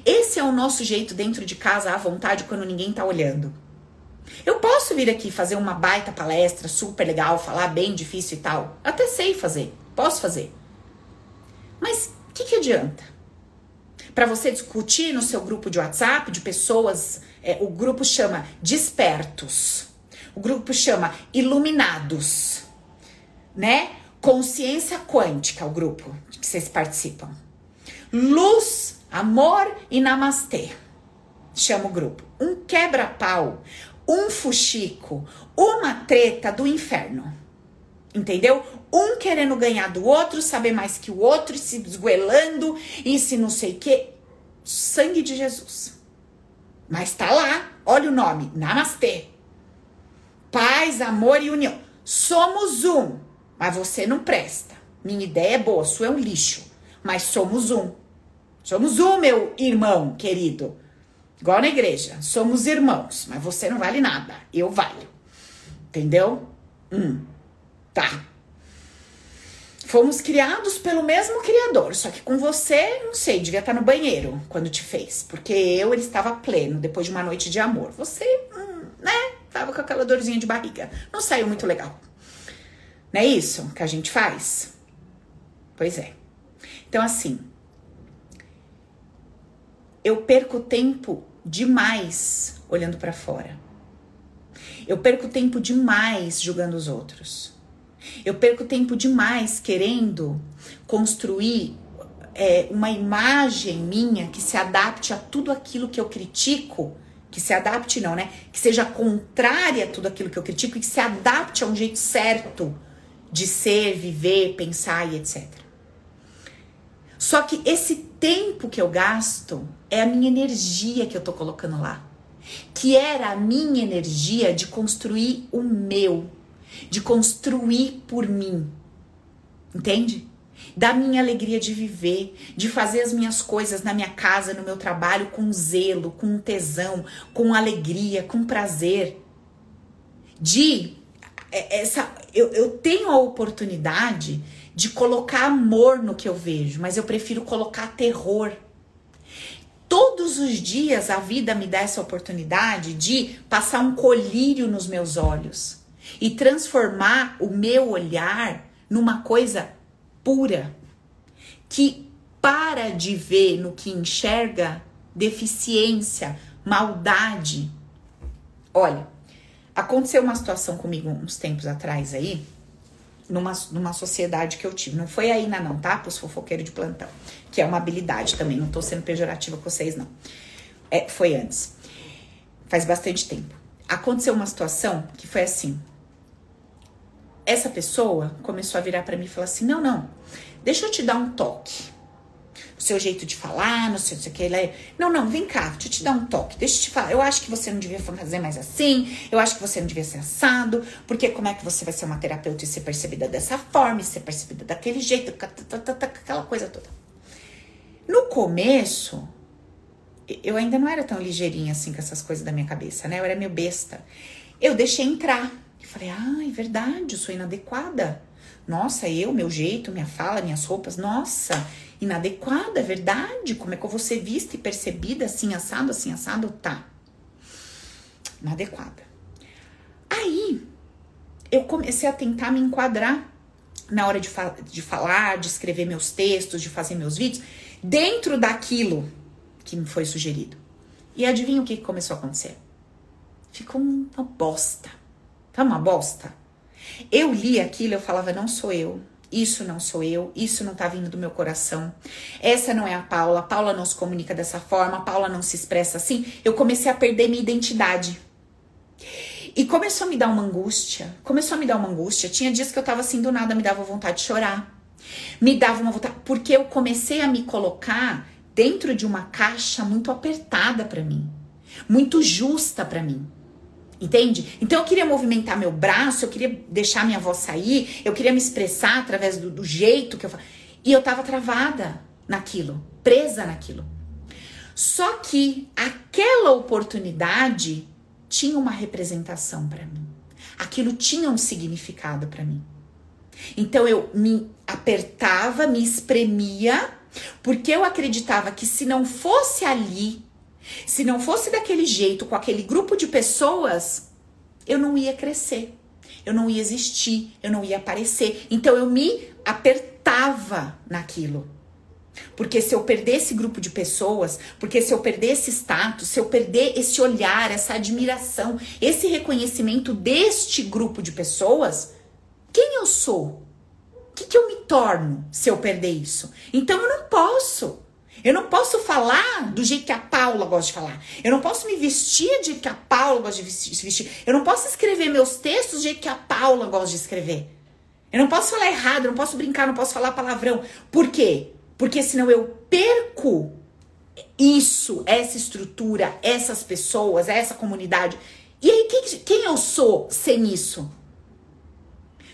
Esse é o nosso jeito dentro de casa à vontade quando ninguém tá olhando. Eu posso vir aqui fazer uma baita palestra super legal, falar bem difícil e tal. Até sei fazer, posso fazer. Mas o que, que adianta? Para você discutir no seu grupo de WhatsApp de pessoas, é, o grupo chama Despertos, o grupo chama Iluminados, né? Consciência Quântica, o grupo que vocês participam. Luz, amor e namastê. Chama o grupo. Um quebra-pau, um fuxico, uma treta do inferno. Entendeu? Um querendo ganhar do outro, saber mais que o outro, se desguelando e se não sei o que. Sangue de Jesus. Mas tá lá, olha o nome: Namastê. Paz, amor e união. Somos um. Mas você não presta. Minha ideia é boa, sua é um lixo. Mas somos um. Somos um, meu irmão querido. Igual na igreja. Somos irmãos. Mas você não vale nada. Eu valho. Entendeu? Hum. Tá. Fomos criados pelo mesmo Criador, só que com você, não sei, devia estar no banheiro quando te fez, porque eu ele estava pleno depois de uma noite de amor. Você, hum, né, tava com aquela dorzinha de barriga. Não saiu muito legal. Não é isso que a gente faz? Pois é. Então, assim, eu perco tempo demais olhando para fora. Eu perco tempo demais julgando os outros. Eu perco tempo demais querendo construir é, uma imagem minha que se adapte a tudo aquilo que eu critico. Que se adapte, não, né? Que seja contrária a tudo aquilo que eu critico e que se adapte a um jeito certo de ser, viver, pensar e etc. Só que esse tempo que eu gasto é a minha energia que eu tô colocando lá. Que era a minha energia de construir o meu, de construir por mim. Entende? Da minha alegria de viver, de fazer as minhas coisas na minha casa, no meu trabalho com zelo, com tesão, com alegria, com prazer. De é, essa eu, eu tenho a oportunidade de colocar amor no que eu vejo, mas eu prefiro colocar terror. todos os dias a vida me dá essa oportunidade de passar um colírio nos meus olhos e transformar o meu olhar numa coisa pura que para de ver no que enxerga deficiência, maldade. Olha, aconteceu uma situação comigo uns tempos atrás aí, numa, numa sociedade que eu tive. Não foi aí não, tá? Pros fofoqueiros de plantão. Que é uma habilidade também. Não tô sendo pejorativa com vocês, não. É, foi antes. Faz bastante tempo. Aconteceu uma situação que foi assim. Essa pessoa começou a virar para mim e falar assim: não, não, deixa eu te dar um toque o seu jeito de falar, não sei, não sei o que. Ele é, não, não, vem cá, deixa eu te dar um toque, deixa eu te falar. Eu acho que você não devia fazer mais assim, eu acho que você não devia ser assado, porque como é que você vai ser uma terapeuta e ser percebida dessa forma, e ser percebida daquele jeito, aquela coisa toda. No começo, eu ainda não era tão ligeirinha assim com essas coisas da minha cabeça, né? Eu era meio besta. Eu deixei entrar. Falei, ah, é verdade, eu sou inadequada. Nossa, eu, meu jeito, minha fala, minhas roupas, nossa, inadequada, é verdade? Como é que eu vou ser vista e percebida assim, assado, assim, assado? Tá. Inadequada. Aí, eu comecei a tentar me enquadrar na hora de, fa de falar, de escrever meus textos, de fazer meus vídeos, dentro daquilo que me foi sugerido. E adivinha o que começou a acontecer? Ficou uma bosta. Tá uma bosta? Eu li aquilo, eu falava, não sou eu. Isso não sou eu, isso não tá vindo do meu coração. Essa não é a Paula, a Paula não se comunica dessa forma, a Paula não se expressa assim. Eu comecei a perder minha identidade. E começou a me dar uma angústia, começou a me dar uma angústia. Tinha dias que eu tava assim do nada, me dava vontade de chorar. Me dava uma vontade, porque eu comecei a me colocar dentro de uma caixa muito apertada para mim, muito justa para mim. Entende? Então eu queria movimentar meu braço, eu queria deixar minha voz sair, eu queria me expressar através do, do jeito que eu falo. E eu tava travada naquilo, presa naquilo. Só que aquela oportunidade tinha uma representação para mim. Aquilo tinha um significado para mim. Então eu me apertava, me espremia, porque eu acreditava que se não fosse ali se não fosse daquele jeito, com aquele grupo de pessoas, eu não ia crescer, eu não ia existir, eu não ia aparecer. Então eu me apertava naquilo. Porque se eu perder esse grupo de pessoas, porque se eu perder esse status, se eu perder esse olhar, essa admiração, esse reconhecimento deste grupo de pessoas, quem eu sou? O que, que eu me torno se eu perder isso? Então eu não posso. Eu não posso falar do jeito que a Paula gosta de falar. Eu não posso me vestir do jeito que a Paula gosta de se vestir. Eu não posso escrever meus textos do jeito que a Paula gosta de escrever. Eu não posso falar errado, eu não posso brincar, não posso falar palavrão. Por quê? Porque senão eu perco isso, essa estrutura, essas pessoas, essa comunidade. E aí, quem, quem eu sou sem isso?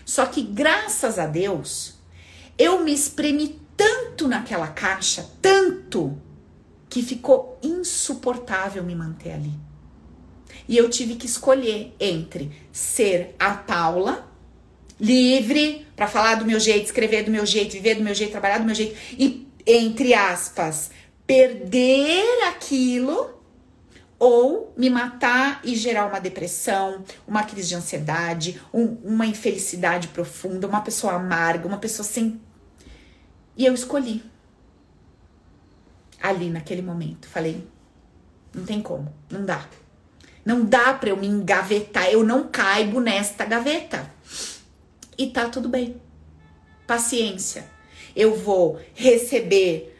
Só que graças a Deus, eu me espremi tanto naquela caixa, tanto, que ficou insuportável me manter ali. E eu tive que escolher entre ser a Paula, livre, para falar do meu jeito, escrever do meu jeito, viver do meu jeito, trabalhar do meu jeito, e, entre aspas, perder aquilo ou me matar e gerar uma depressão, uma crise de ansiedade, um, uma infelicidade profunda, uma pessoa amarga, uma pessoa sem e eu escolhi. Ali naquele momento, falei, não tem como, não dá. Não dá para eu me engavetar, eu não caibo nesta gaveta. E tá tudo bem. Paciência. Eu vou receber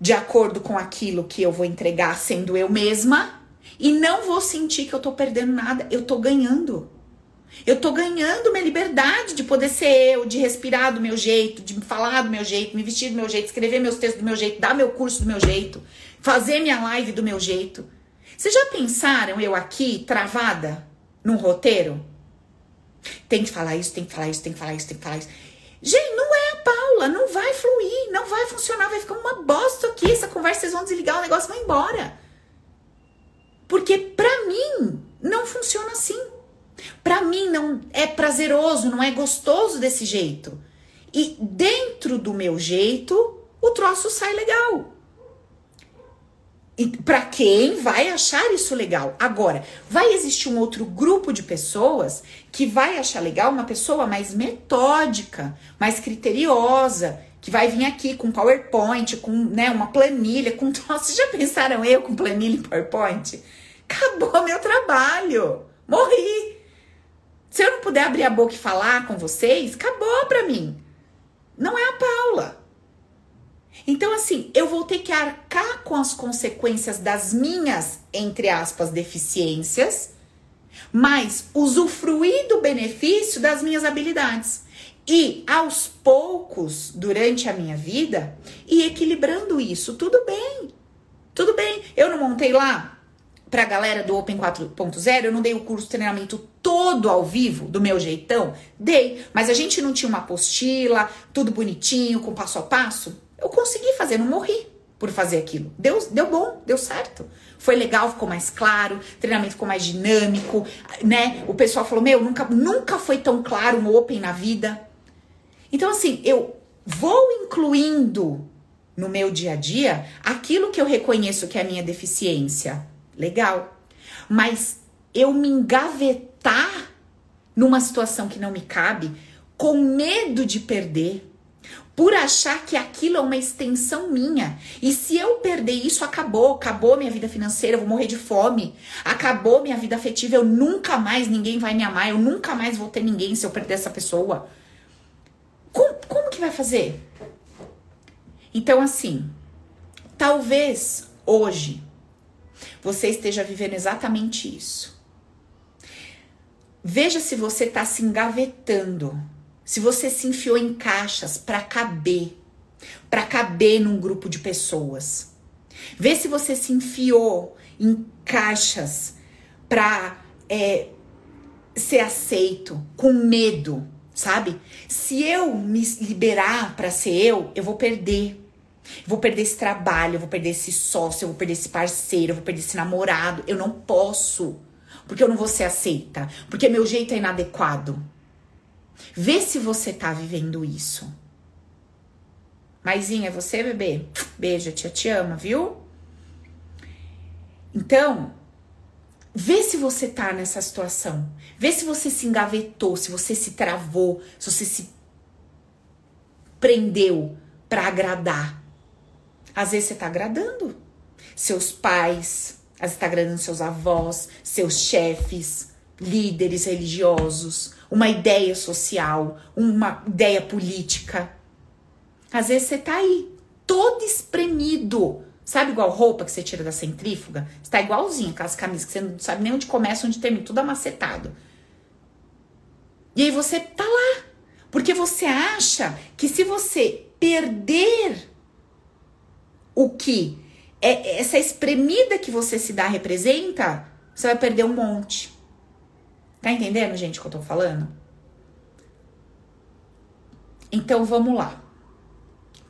de acordo com aquilo que eu vou entregar sendo eu mesma e não vou sentir que eu tô perdendo nada, eu tô ganhando. Eu tô ganhando minha liberdade de poder ser eu, de respirar do meu jeito, de falar do meu jeito, me vestir do meu jeito, escrever meus textos do meu jeito, dar meu curso do meu jeito, fazer minha live do meu jeito. Vocês já pensaram eu aqui travada num roteiro? Tem que falar isso, tem que falar isso, tem que falar isso, tem que falar isso. Gente, não é a Paula, não vai fluir, não vai funcionar, vai ficar uma bosta aqui. Essa conversa, vocês vão desligar o negócio e vai embora. Porque pra mim não funciona assim. Para mim não é prazeroso, não é gostoso desse jeito. E dentro do meu jeito, o troço sai legal. para quem vai achar isso legal. Agora, vai existir um outro grupo de pessoas que vai achar legal uma pessoa mais metódica, mais criteriosa, que vai vir aqui com PowerPoint, com né, uma planilha, com. Vocês já pensaram eu com planilha e PowerPoint? Acabou meu trabalho. Morri. Se eu não puder abrir a boca e falar com vocês, acabou pra mim. Não é a Paula. Então, assim, eu vou ter que arcar com as consequências das minhas, entre aspas, deficiências, mas usufruir do benefício das minhas habilidades. E aos poucos, durante a minha vida, e equilibrando isso, tudo bem. Tudo bem. Eu não montei lá pra galera do Open 4.0, eu não dei o curso de treinamento todo ao vivo, do meu jeitão? Dei. Mas a gente não tinha uma apostila, tudo bonitinho, com passo a passo? Eu consegui fazer, não morri por fazer aquilo. Deu, deu bom, deu certo. Foi legal, ficou mais claro, treinamento ficou mais dinâmico, né? O pessoal falou: Meu, nunca, nunca foi tão claro um Open na vida. Então, assim, eu vou incluindo no meu dia a dia aquilo que eu reconheço que é a minha deficiência. Legal. Mas eu me engavetar numa situação que não me cabe, com medo de perder, por achar que aquilo é uma extensão minha. E se eu perder isso, acabou, acabou minha vida financeira, eu vou morrer de fome. Acabou minha vida afetiva, eu nunca mais ninguém vai me amar, eu nunca mais vou ter ninguém se eu perder essa pessoa. Como, como que vai fazer? Então, assim, talvez hoje você esteja vivendo exatamente isso. Veja se você está se engavetando se você se enfiou em caixas para caber, para caber num grupo de pessoas. Vê se você se enfiou em caixas para é, ser aceito, com medo, sabe? Se eu me liberar para ser eu, eu vou perder. Vou perder esse trabalho, vou perder esse sócio, vou perder esse parceiro, vou perder esse namorado. Eu não posso. Porque eu não vou ser aceita. Porque meu jeito é inadequado. Vê se você tá vivendo isso. Maisinha, é você, bebê? Beijo, tia te ama, viu? Então, vê se você tá nessa situação. Vê se você se engavetou, se você se travou, se você se prendeu para agradar. Às vezes você tá agradando seus pais, às vezes tá agradando seus avós, seus chefes, líderes religiosos, uma ideia social, uma ideia política. Às vezes você tá aí, todo espremido. Sabe igual roupa que você tira da centrífuga? Está igualzinho aquelas camisas que você não sabe nem onde começa, onde termina, tudo amacetado. E aí você tá lá. Porque você acha que se você perder o que é essa espremida que você se dá representa, você vai perder um monte. Tá entendendo, gente, o que eu tô falando? Então vamos lá.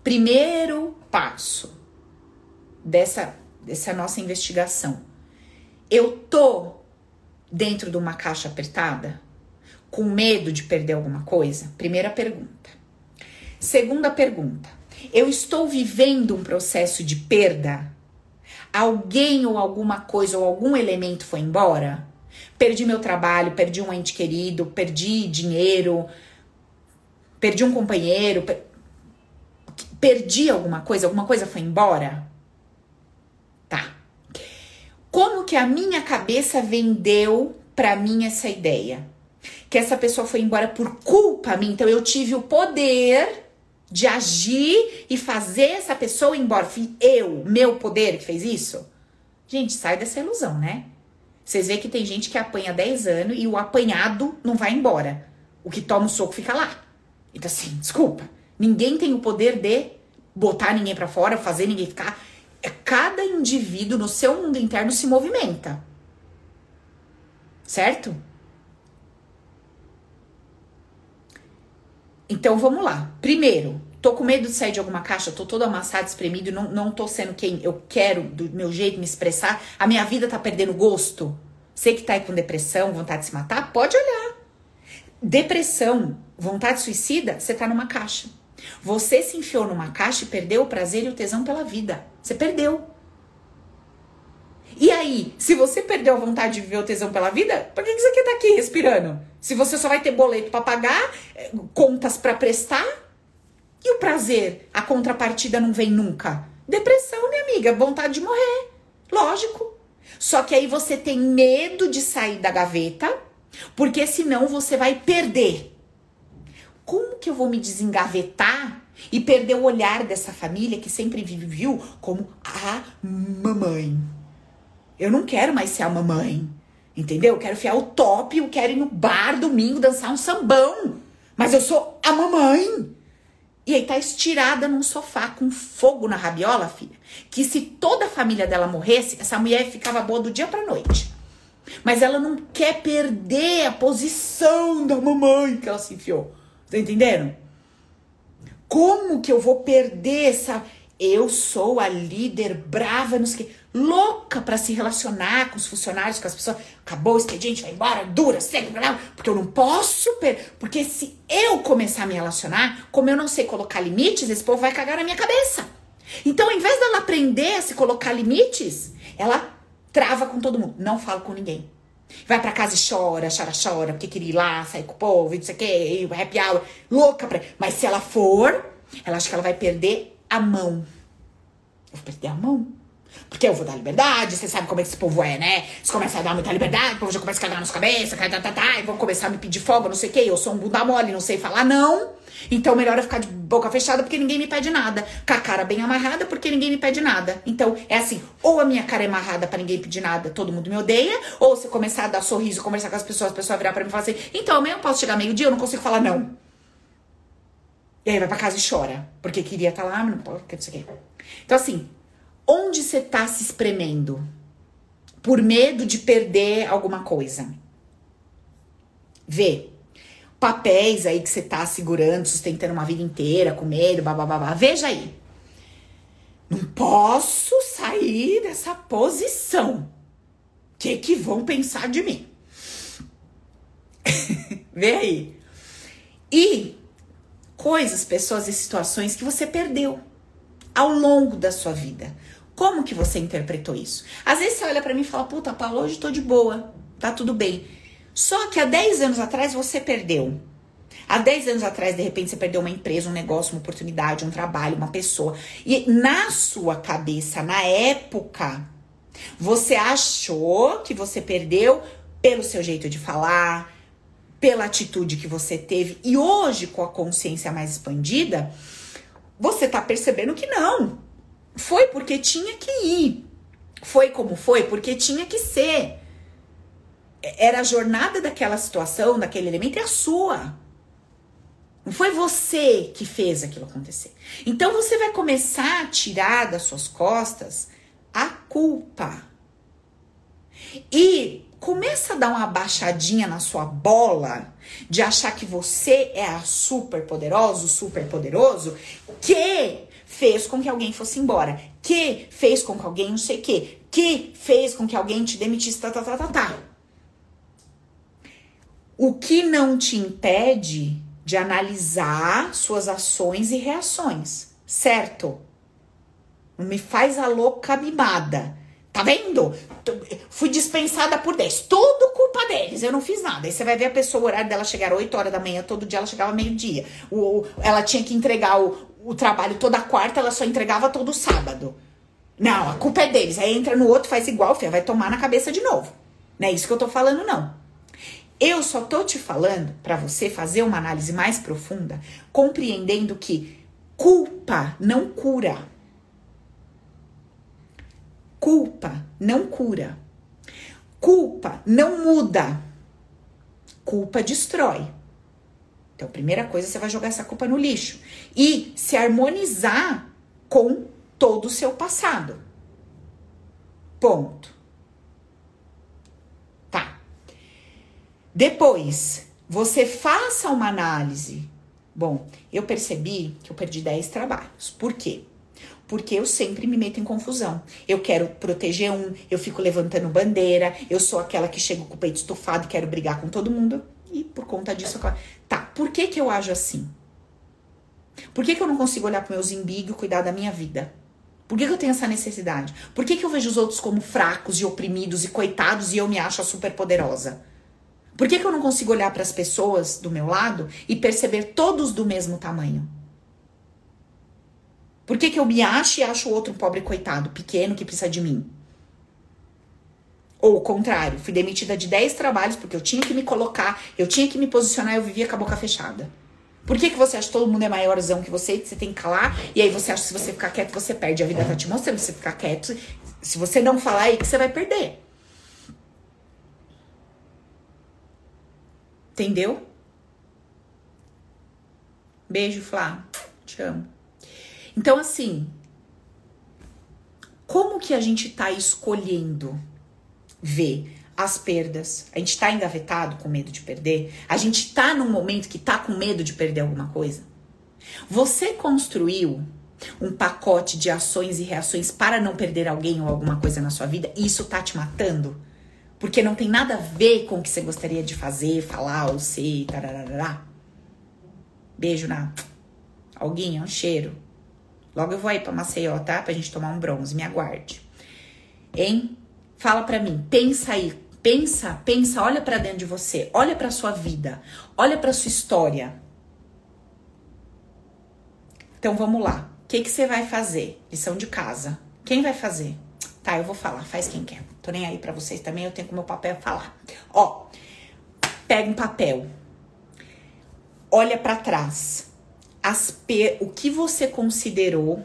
Primeiro passo dessa, dessa nossa investigação. Eu tô dentro de uma caixa apertada? Com medo de perder alguma coisa? Primeira pergunta. Segunda pergunta. Eu estou vivendo um processo de perda? Alguém ou alguma coisa ou algum elemento foi embora? Perdi meu trabalho, perdi um ente querido, perdi dinheiro, perdi um companheiro, per... perdi alguma coisa, alguma coisa foi embora? Tá. Como que a minha cabeça vendeu para mim essa ideia? Que essa pessoa foi embora por culpa minha, então eu tive o poder de agir e fazer essa pessoa ir embora. Fui eu, meu poder que fez isso? Gente, sai dessa ilusão, né? Vocês veem que tem gente que apanha 10 anos e o apanhado não vai embora. O que toma o soco fica lá. Então, assim, desculpa. Ninguém tem o poder de botar ninguém para fora, fazer ninguém ficar. É, cada indivíduo no seu mundo interno se movimenta. Certo? Então vamos lá. Primeiro, tô com medo de sair de alguma caixa, tô todo amassado, espremido, não, não tô sendo quem eu quero do meu jeito me expressar, a minha vida tá perdendo gosto. Você que tá aí com depressão, vontade de se matar, pode olhar. Depressão, vontade suicida, você tá numa caixa. Você se enfiou numa caixa e perdeu o prazer e o tesão pela vida. Você perdeu. E aí, se você perdeu a vontade de viver o tesão pela vida, por que, você quer estar tá aqui respirando? Se você só vai ter boleto para pagar, eh, contas para prestar, e o prazer, a contrapartida não vem nunca? Depressão, minha amiga, vontade de morrer. Lógico. Só que aí você tem medo de sair da gaveta, porque senão você vai perder. Como que eu vou me desengavetar e perder o olhar dessa família que sempre viveu como a mamãe? Eu não quero mais ser a mamãe. Entendeu? Eu quero fiar o top, eu quero ir no bar domingo dançar um sambão. Mas eu sou a mamãe. E aí tá estirada num sofá com fogo na rabiola, filha. Que se toda a família dela morresse, essa mulher ficava boa do dia pra noite. Mas ela não quer perder a posição da mamãe que ela se enfiou. Tá entendendo? Como que eu vou perder essa eu sou a líder brava, o quê. Louca para se relacionar com os funcionários, com as pessoas. Acabou o expediente, vai embora, dura, segue, porque eu não posso. Per... Porque se eu começar a me relacionar, como eu não sei colocar limites, esse povo vai cagar na minha cabeça. Então, ao invés dela aprender a se colocar limites, ela trava com todo mundo. Não fala com ninguém. Vai pra casa e chora, chora, chora, porque queria ir lá, sair com o povo, não sei o quê, happy hour, louca pra. Mas se ela for, ela acha que ela vai perder a mão. Eu vou perder a mão. Porque eu vou dar liberdade, você sabe como é que esse povo é, né? Se começar a dar muita liberdade, o povo já começa a cagar nas cabeças, tá, tá, tá, e vão começar a me pedir folga, não sei o quê. Eu sou um bunda mole, não sei falar não. Então, melhor eu ficar de boca fechada porque ninguém me pede nada. Com a cara bem amarrada porque ninguém me pede nada. Então, é assim: ou a minha cara é amarrada para ninguém pedir nada, todo mundo me odeia, ou se começar a dar sorriso, conversar com as pessoas, a pessoa virar pra mim e falar assim: então, amanhã eu posso chegar meio-dia, eu não consigo falar não. E aí vai pra casa e chora. Porque queria estar tá lá, mas não pode, não sei o quê. Então, assim, onde você tá se espremendo? Por medo de perder alguma coisa. Vê. Papéis aí que você tá segurando, sustentando uma vida inteira, com medo, babá. Veja aí. Não posso sair dessa posição. O que, que vão pensar de mim? Vê aí. E coisas, pessoas e situações que você perdeu ao longo da sua vida. Como que você interpretou isso? Às vezes você olha para mim e fala: "Puta, Paulo, hoje tô de boa, tá tudo bem". Só que há 10 anos atrás você perdeu. Há 10 anos atrás, de repente, você perdeu uma empresa, um negócio, uma oportunidade, um trabalho, uma pessoa. E na sua cabeça, na época, você achou que você perdeu pelo seu jeito de falar, pela atitude que você teve. E hoje, com a consciência mais expandida, você tá percebendo que não. Foi porque tinha que ir. Foi como foi porque tinha que ser. Era a jornada daquela situação, daquele elemento, é a sua. Não foi você que fez aquilo acontecer. Então você vai começar a tirar das suas costas a culpa. E começa a dar uma baixadinha na sua bola de achar que você é a super poderosa, o super poderoso, que fez com que alguém fosse embora, que fez com que alguém não sei o que, que fez com que alguém te demitisse, tá, tá, tá, tá, tá. O que não te impede de analisar suas ações e reações, certo? Não me faz a louca mimada. Tá vendo? Fui dispensada por 10. Tudo culpa deles. Eu não fiz nada. Aí você vai ver a pessoa, o horário dela chegar 8 horas da manhã, todo dia ela chegava meio-dia. Ela tinha que entregar o, o trabalho toda quarta, ela só entregava todo sábado. Não, a culpa é deles. Aí entra no outro, faz igual, filha, vai tomar na cabeça de novo. Não é isso que eu tô falando, não. Eu só tô te falando para você fazer uma análise mais profunda, compreendendo que culpa não cura. Culpa não cura. Culpa não muda. Culpa destrói. Então, primeira coisa, você vai jogar essa culpa no lixo e se harmonizar com todo o seu passado. Ponto. Tá. Depois, você faça uma análise. Bom, eu percebi que eu perdi 10 trabalhos. Por quê? Porque eu sempre me meto em confusão. Eu quero proteger um, eu fico levantando bandeira, eu sou aquela que chega com o peito estufado e quero brigar com todo mundo. E por conta disso, eu... tá, por que que eu ajo assim? Por que que eu não consigo olhar pro meu zimbigo e cuidar da minha vida? Por que, que eu tenho essa necessidade? Por que, que eu vejo os outros como fracos e oprimidos e coitados e eu me acho super poderosa? Por que, que eu não consigo olhar para as pessoas do meu lado e perceber todos do mesmo tamanho? Por que, que eu me acho e acho o outro pobre coitado, pequeno, que precisa de mim? Ou o contrário, fui demitida de 10 trabalhos porque eu tinha que me colocar, eu tinha que me posicionar, eu vivia com a boca fechada. Por que, que você acha que todo mundo é maiorzão que você, que você tem que calar? E aí você acha que se você ficar quieto, você perde. A vida tá te mostrando, se você ficar quieto, se você não falar aí que você vai perder. Entendeu? Beijo, Flá. Te amo. Então, assim, como que a gente tá escolhendo ver as perdas. A gente tá engavetado com medo de perder. A gente tá num momento que tá com medo de perder alguma coisa. Você construiu um pacote de ações e reações para não perder alguém ou alguma coisa na sua vida e isso tá te matando? Porque não tem nada a ver com o que você gostaria de fazer, falar ou ser, tararará. Beijo na alguém, um cheiro. Logo eu vou aí pra Maceió, tá? Pra gente tomar um bronze, me aguarde. Hein? Fala pra mim, pensa aí, Pensa, pensa, olha para dentro de você, olha para sua vida, olha para sua história. Então vamos lá. O que, que você vai fazer? Lição de casa. Quem vai fazer? Tá, eu vou falar. Faz quem quer. Tô nem aí para vocês também. Eu tenho com meu papel falar. Ó, pega um papel. Olha para trás. O que você considerou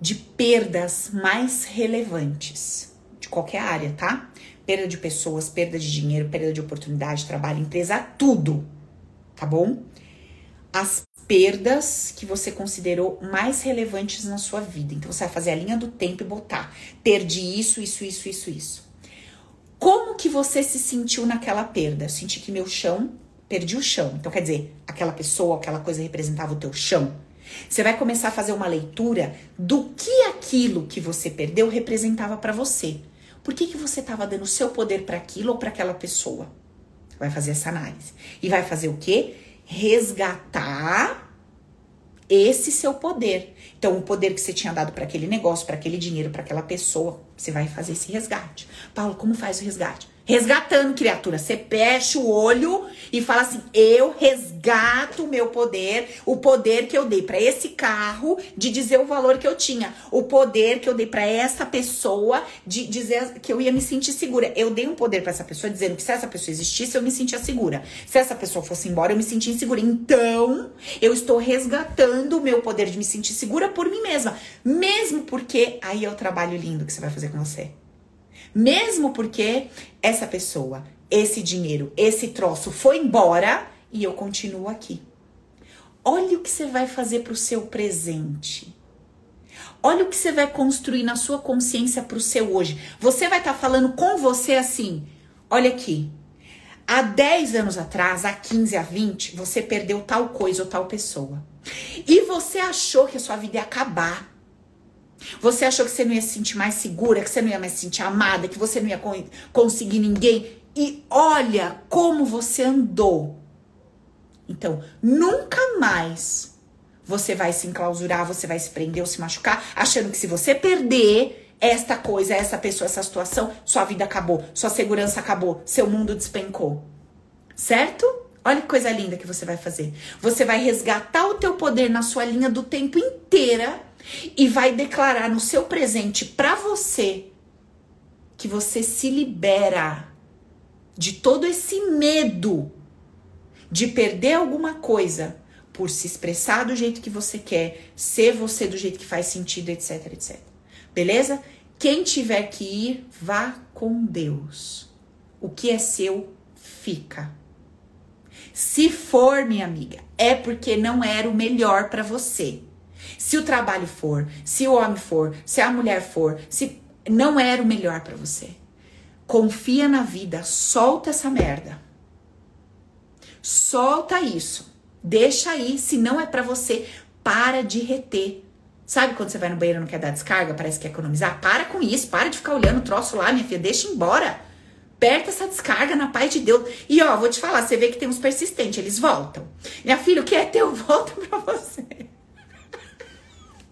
de perdas mais relevantes de qualquer área, tá? perda de pessoas, perda de dinheiro, perda de oportunidade, trabalho, empresa, tudo, tá bom? As perdas que você considerou mais relevantes na sua vida. Então você vai fazer a linha do tempo e botar: perdi isso, isso, isso, isso, isso. Como que você se sentiu naquela perda? Eu senti que meu chão, perdi o chão. Então quer dizer, aquela pessoa, aquela coisa representava o teu chão. Você vai começar a fazer uma leitura do que aquilo que você perdeu representava para você. Por que, que você estava dando o seu poder para aquilo ou para aquela pessoa? Vai fazer essa análise. E vai fazer o quê? Resgatar esse seu poder. Então, o poder que você tinha dado para aquele negócio, para aquele dinheiro, para aquela pessoa, você vai fazer esse resgate. Paulo, como faz o resgate? Resgatando, criatura. Você fecha o olho e fala assim: eu resgato o meu poder, o poder que eu dei para esse carro de dizer o valor que eu tinha, o poder que eu dei para essa pessoa de dizer que eu ia me sentir segura. Eu dei um poder para essa pessoa dizendo que se essa pessoa existisse, eu me sentia segura. Se essa pessoa fosse embora, eu me sentia insegura. Então, eu estou resgatando o meu poder de me sentir segura por mim mesma. Mesmo porque aí é o trabalho lindo que você vai fazer com você. Mesmo porque essa pessoa, esse dinheiro, esse troço foi embora e eu continuo aqui. Olha o que você vai fazer para o seu presente. Olha o que você vai construir na sua consciência para o seu hoje. Você vai estar tá falando com você assim: olha aqui. Há 10 anos atrás, há 15, há 20, você perdeu tal coisa ou tal pessoa. E você achou que a sua vida ia acabar. Você achou que você não ia se sentir mais segura, que você não ia mais se sentir amada, que você não ia conseguir ninguém. E olha como você andou. Então, nunca mais você vai se enclausurar, você vai se prender ou se machucar, achando que se você perder esta coisa, essa pessoa, essa situação, sua vida acabou, sua segurança acabou, seu mundo despencou. Certo? Olha que coisa linda que você vai fazer. Você vai resgatar o teu poder na sua linha do tempo inteira e vai declarar no seu presente para você que você se libera de todo esse medo de perder alguma coisa por se expressar do jeito que você quer, ser você do jeito que faz sentido, etc, etc. Beleza? Quem tiver que ir, vá com Deus. O que é seu, fica. Se for, minha amiga, é porque não era o melhor para você. Se o trabalho for, se o homem for, se a mulher for, se não era o melhor para você. Confia na vida, solta essa merda. Solta isso. Deixa aí, se não é para você, para de reter. Sabe quando você vai no banheiro e não quer dar descarga, parece que quer economizar? Para com isso, para de ficar olhando o troço lá, minha filha, deixa embora. Aperta essa descarga na paz de Deus. E ó, vou te falar, você vê que tem uns persistentes, eles voltam. Minha filha, o que é teu volta pra você.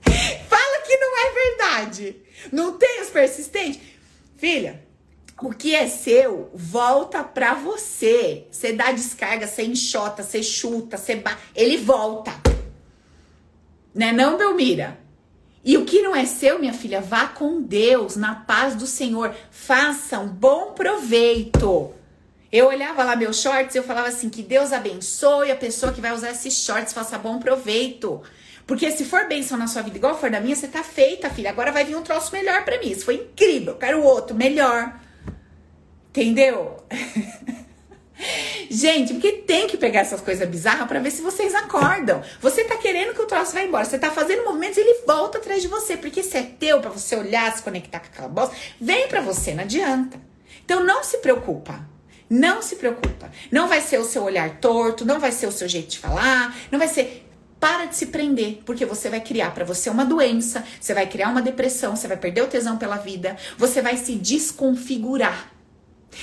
Fala que não é verdade? Não tem os persistentes? Filha, o que é seu volta pra você. Você dá descarga, você enxota, você chuta, você ba... ele volta. Né não, Belmira? E o que não é seu, minha filha, vá com Deus, na paz do Senhor. Faça um bom proveito. Eu olhava lá meus shorts e eu falava assim: que Deus abençoe a pessoa que vai usar esses shorts, faça bom proveito. Porque se for bênção na sua vida igual for na minha, você tá feita, filha. Agora vai vir um troço melhor para mim. Isso foi incrível. Eu quero outro, melhor. Entendeu? Gente, porque tem que pegar essas coisas bizarras para ver se vocês acordam. Você tá querendo que o troço vá embora, você tá fazendo movimentos e ele volta atrás de você, porque se é teu para você olhar, se conectar com aquela bosta, vem para você, não adianta. Então não se preocupa. Não se preocupa. Não vai ser o seu olhar torto, não vai ser o seu jeito de falar, não vai ser para de se prender, porque você vai criar para você uma doença, você vai criar uma depressão, você vai perder o tesão pela vida, você vai se desconfigurar.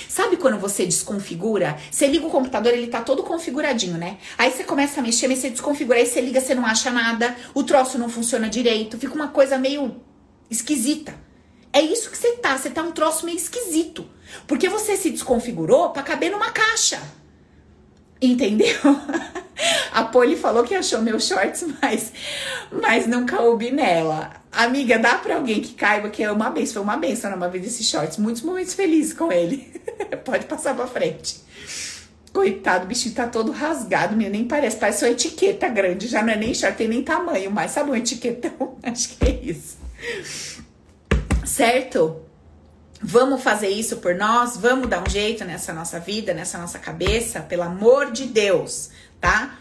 Sabe quando você desconfigura? Você liga o computador, ele tá todo configuradinho, né? Aí você começa a mexer, mas você desconfigura, aí você liga, você não acha nada, o troço não funciona direito, fica uma coisa meio esquisita. É isso que você tá, você tá um troço meio esquisito. Porque você se desconfigurou para caber numa caixa. Entendeu? A Poli falou que achou meus shorts, mas, mas não coube nela. Amiga, dá pra alguém que caiba que é uma benção. Foi uma benção numa vez esses shorts. Muitos momentos felizes com ele. Pode passar pra frente. Coitado, o bichinho tá todo rasgado, menina, nem parece. Parece uma etiqueta grande. Já não é nem short, tem nem tamanho mais. Sabe um etiquetão? Acho que é isso. Certo? Vamos fazer isso por nós? Vamos dar um jeito nessa nossa vida, nessa nossa cabeça? Pelo amor de Deus, tá?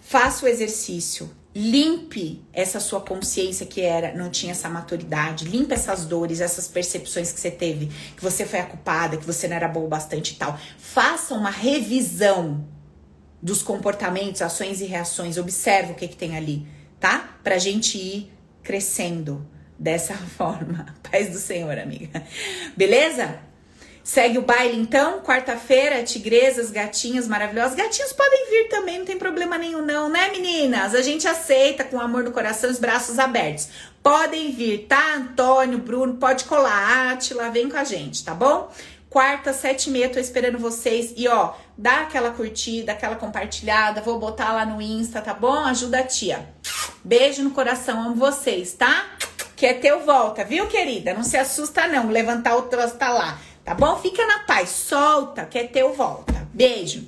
Faça o exercício. Limpe essa sua consciência que era, não tinha essa maturidade. Limpe essas dores, essas percepções que você teve, que você foi a culpada, que você não era boa bastante e tal. Faça uma revisão dos comportamentos, ações e reações. Observe o que, que tem ali, tá? Pra gente ir crescendo dessa forma. Paz do Senhor, amiga. Beleza? Segue o baile então, quarta-feira, tigresas, gatinhos maravilhosos. Gatinhos podem vir também, não tem problema nenhum não, né meninas? A gente aceita com amor no coração, os braços abertos. Podem vir, tá? Antônio, Bruno, pode colar. Atila, vem com a gente, tá bom? Quarta, sete e meia, tô esperando vocês. E ó, dá aquela curtida, aquela compartilhada. Vou botar lá no Insta, tá bom? Ajuda a tia. Beijo no coração, amo vocês, tá? Que é teu volta, viu, querida? Não se assusta, não. Levantar o troço tá lá. Tá bom? Fica na paz. Solta, que é teu volta. Beijo.